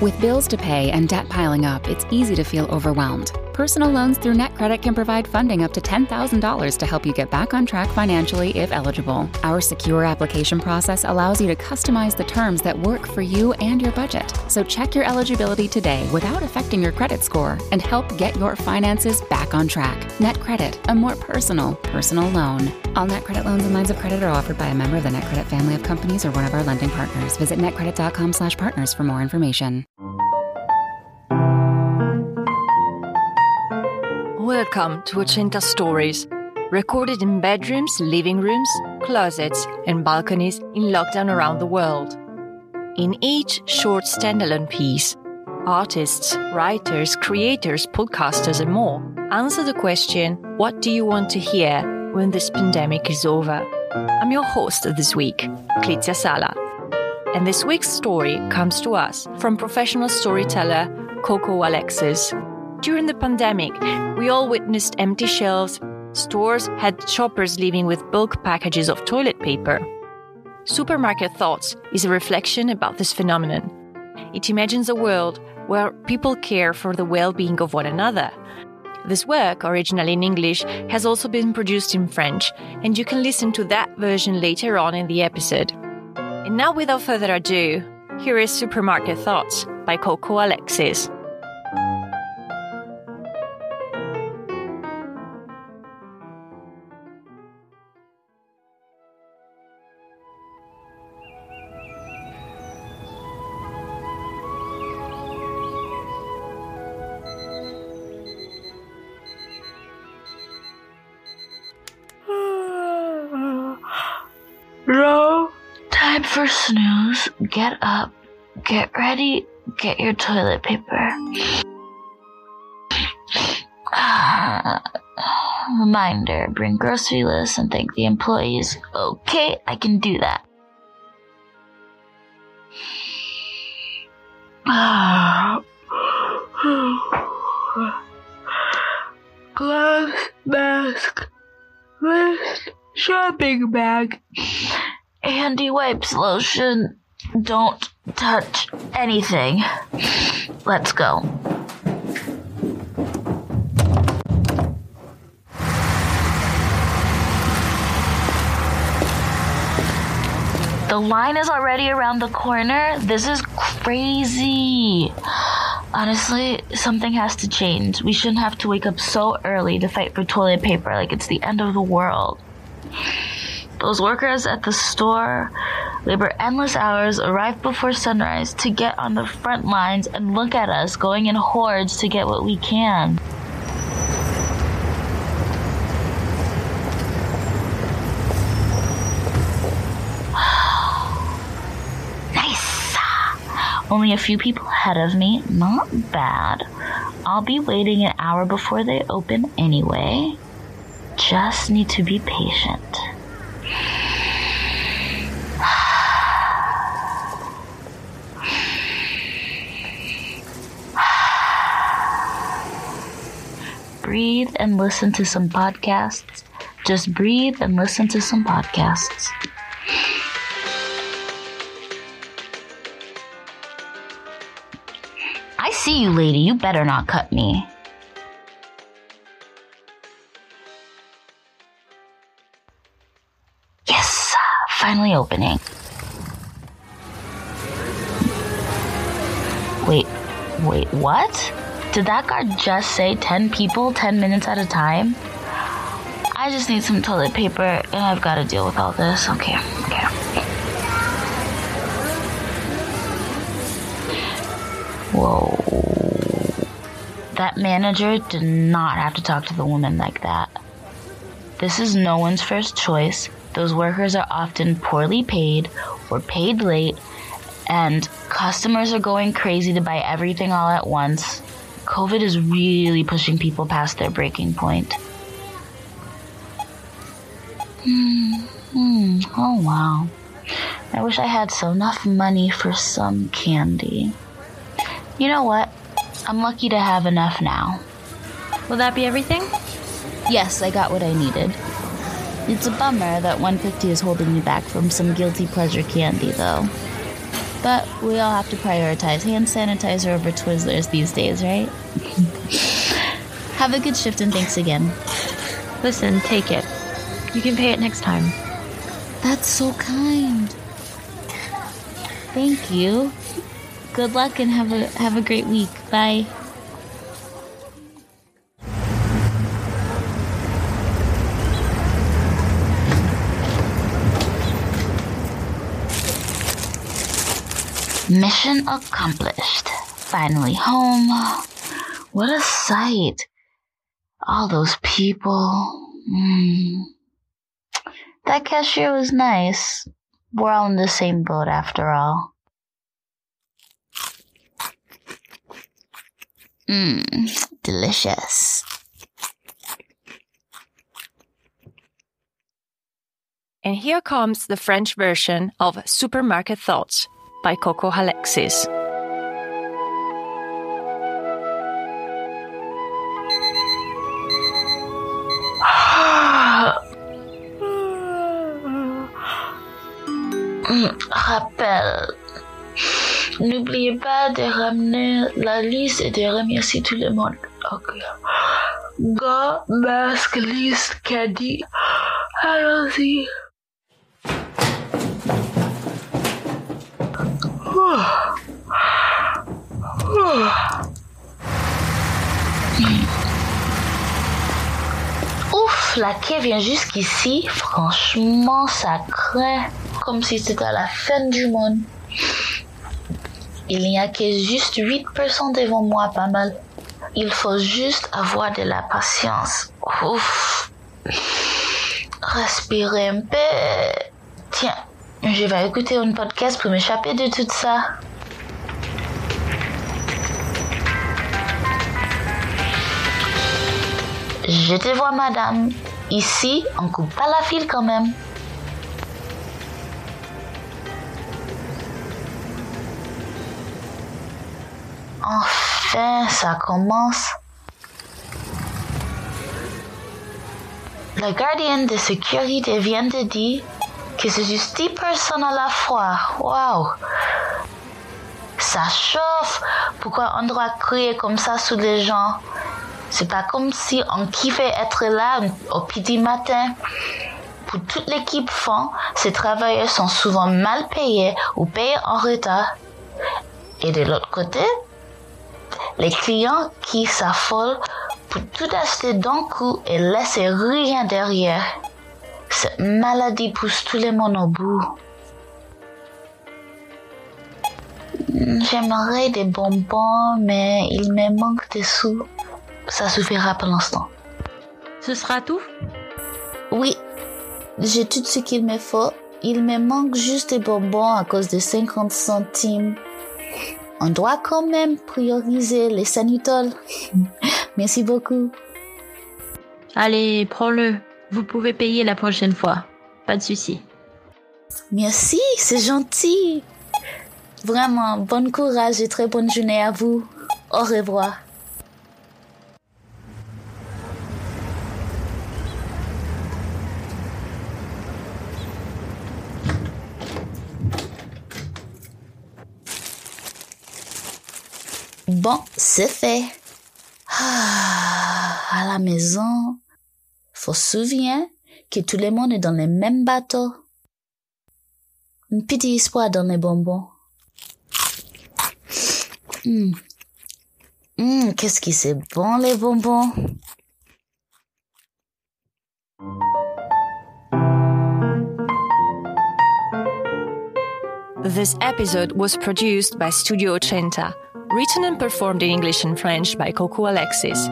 With bills to pay and debt piling up, it's easy to feel overwhelmed. Personal loans through NetCredit can provide funding up to $10,000 to help you get back on track financially if eligible. Our secure application process allows you to customize the terms that work for you and your budget. So check your eligibility today without affecting your credit score and help get your finances back on track. NetCredit, a more personal, personal loan. All NetCredit loans and lines of credit are offered by a member of the NetCredit family of companies or one of our lending partners. Visit netcredit.com/partners for more information. Welcome to Ochenta Stories, recorded in bedrooms, living rooms, closets, and balconies in lockdown around the world. In each short standalone piece, artists, writers, creators, podcasters, and more answer the question What do you want to hear when this pandemic is over? I'm your host this week, Clizia Sala. And this week's story comes to us from professional storyteller Coco Alexis. During the pandemic, we all witnessed empty shelves. Stores had shoppers leaving with bulk packages of toilet paper. Supermarket Thoughts is a reflection about this phenomenon. It imagines a world where people care for the well being of one another. This work, originally in English, has also been produced in French, and you can listen to that version later on in the episode. And now, without further ado, here is Supermarket Thoughts by Coco Alexis. Time for snooze. Get up, get ready, get your toilet paper. Reminder bring grocery lists and thank the employees. Okay, I can do that. Gloves, mask, list, shopping bag, handy wipes, lotion. Don't touch anything. Let's go. The line is already around the corner. This is crazy. Honestly, something has to change. We shouldn't have to wake up so early to fight for toilet paper like it's the end of the world. Those workers at the store labor endless hours, arrive before sunrise to get on the front lines and look at us going in hordes to get what we can. nice! Only a few people ahead of me. Not bad. I'll be waiting an hour before they open anyway. Just need to be patient. Breathe and listen to some podcasts. Just breathe and listen to some podcasts. I see you, lady. You better not cut me. Yes, finally opening. Wait, wait, what? Did that guard just say 10 people 10 minutes at a time? I just need some toilet paper and I've got to deal with all this. Okay, okay. Whoa. That manager did not have to talk to the woman like that. This is no one's first choice. Those workers are often poorly paid or paid late, and customers are going crazy to buy everything all at once. COVID is really pushing people past their breaking point. Hmm. Hmm. Oh wow. I wish I had so enough money for some candy. You know what? I'm lucky to have enough now. Will that be everything? Yes, I got what I needed. It's a bummer that 150 is holding me back from some guilty pleasure candy, though. But we all have to prioritize hand sanitizer over Twizzlers these days, right? have a good shift and thanks again. Listen, take it. You can pay it next time. That's so kind. Thank you. Good luck and have a have a great week. Bye. Mission accomplished. Finally home. What a sight. All those people. Mm. That cashier was nice. We're all in the same boat after all. Mmm, delicious. And here comes the French version of Supermarket Thoughts by Coco Alexis. Rappel. N'oubliez pas de ramener la liste et de remercier tout le monde. Ok. Gars, masque, liste, caddie. Allons-y. Ouf, la quai vient jusqu'ici. Franchement, ça craint. Comme si c'était la fin du monde. Il n'y a que juste 8% devant moi, pas mal. Il faut juste avoir de la patience. Ouf. Respirer un peu. Je vais écouter un podcast pour m'échapper de tout ça. Je te vois, madame. Ici, on coupe pas la file quand même. Enfin, ça commence. Le gardien de sécurité vient de dire que c'est juste 10 personnes à la fois. Waouh! Ça chauffe. Pourquoi on doit crier comme ça sous les gens? C'est pas comme si on kiffait être là au petit matin. Pour toute l'équipe fond, ces travailleurs sont souvent mal payés ou payés en retard. Et de l'autre côté, les clients qui s'affolent pour tout acheter d'un coup et laisser rien derrière. Cette maladie pousse tout le monde au bout. J'aimerais des bonbons, mais il me manque des sous. Ça suffira pour l'instant. Ce sera tout? Oui, j'ai tout ce qu'il me faut. Il me manque juste des bonbons à cause de 50 centimes. On doit quand même prioriser les sanitoles. Merci beaucoup. Allez, prends-le. Vous pouvez payer la prochaine fois. Pas de souci. Merci, c'est gentil. Vraiment, bon courage et très bonne journée à vous. Au revoir. Bon, c'est fait. Ah, à la maison, faut souvenir que tout le monde est dans le même bateau. Un petit espoir dans les bonbons. Hum. Hum, qu'est-ce qui c'est bon les bonbons. This episode was produced by Studio Ochenta, written and performed in English and French by Coco Alexis.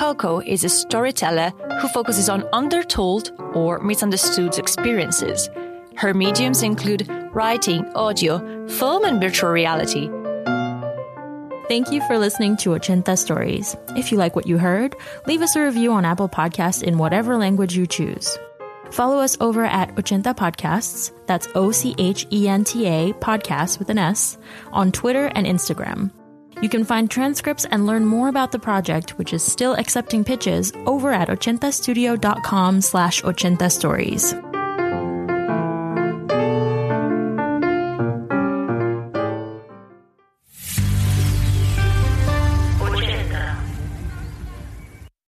Coco is a storyteller who focuses on undertold or misunderstood experiences. Her mediums include writing, audio, film, and virtual reality. Thank you for listening to Ochenta Stories. If you like what you heard, leave us a review on Apple Podcasts in whatever language you choose. Follow us over at Ochenta Podcasts, that's O C H E N T A Podcasts with an S, on Twitter and Instagram. You can find transcripts and learn more about the project, which is still accepting pitches, over at ochentastudio.com slash ochenta stories.